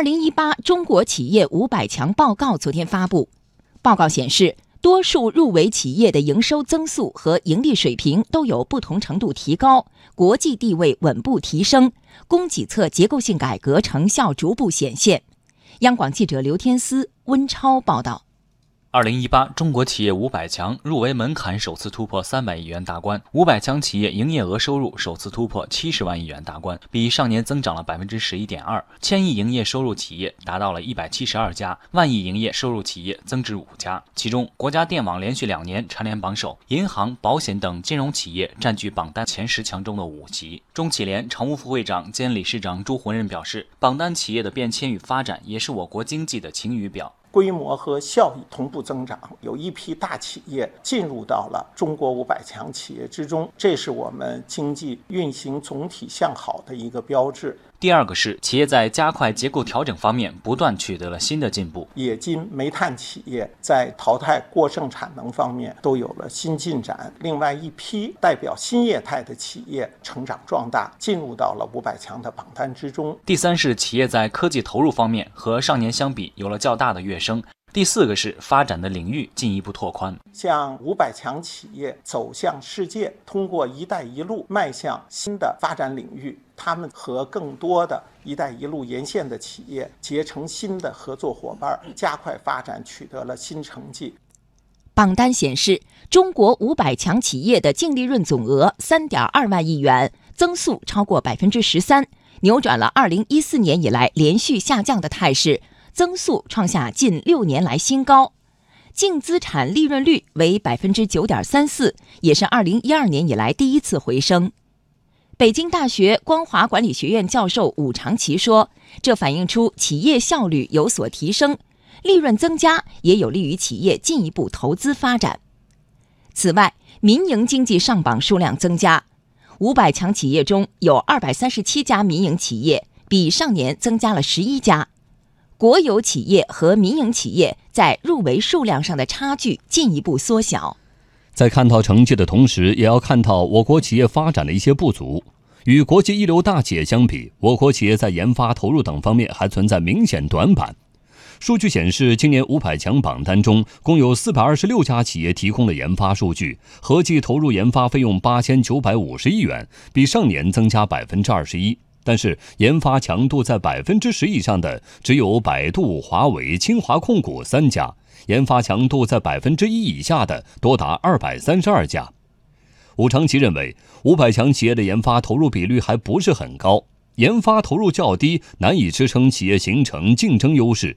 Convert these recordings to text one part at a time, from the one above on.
二零一八中国企业五百强报告昨天发布，报告显示，多数入围企业的营收增速和盈利水平都有不同程度提高，国际地位稳步提升，供给侧结构性改革成效逐步显现。央广记者刘天思、温超报道。二零一八中国企业五百强入围门槛首次突破三百亿元大关，五百强企业营业额收入首次突破七十万亿元大关，比上年增长了百分之十一点二。千亿营业收入企业达到了一百七十二家，万亿营业收入企业增至五家。其中，国家电网连续两年蝉联榜首，银行、保险等金融企业占据榜单前十强中的五席。中企联常务副会长兼理事长朱宏任表示，榜单企业的变迁与发展，也是我国经济的晴雨表。规模和效益同步增长，有一批大企业进入到了中国五百强企业之中，这是我们经济运行总体向好的一个标志。第二个是企业在加快结构调整方面不断取得了新的进步，冶金、煤炭企业在淘汰过剩产能方面都有了新进展。另外一批代表新业态的企业成长壮大，进入到了五百强的榜单之中。第三是企业在科技投入方面和上年相比有了较大的跃升。第四个是发展的领域进一步拓宽，向五百强企业走向世界，通过“一带一路”迈向新的发展领域。他们和更多的一带一路沿线的企业结成新的合作伙伴，加快发展，取得了新成绩。榜单显示，中国五百强企业的净利润总额三点二万亿元，增速超过百分之十三，扭转了二零一四年以来连续下降的态势。增速创下近六年来新高，净资产利润率为百分之九点三四，也是二零一二年以来第一次回升。北京大学光华管理学院教授武长奇说：“这反映出企业效率有所提升，利润增加也有利于企业进一步投资发展。”此外，民营经济上榜数量增加，五百强企业中有二百三十七家民营企业，比上年增加了十一家。国有企业和民营企业在入围数量上的差距进一步缩小。在看到成绩的同时，也要看到我国企业发展的一些不足。与国际一流大企业相比，我国企业在研发投入等方面还存在明显短板。数据显示，今年五百强榜单中，共有四百二十六家企业提供了研发数据，合计投入研发费用八千九百五十亿元，比上年增加百分之二十一。但是，研发强度在百分之十以上的只有百度、华为、清华控股三家；研发强度在百分之一以下的多达二百三十二家。武长奇认为，五百强企业的研发投入比率还不是很高，研发投入较低，难以支撑企业形成竞争优势。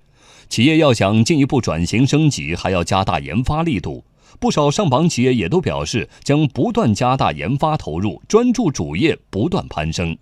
企业要想进一步转型升级，还要加大研发力度。不少上榜企业也都表示，将不断加大研发投入，专注主业，不断攀升。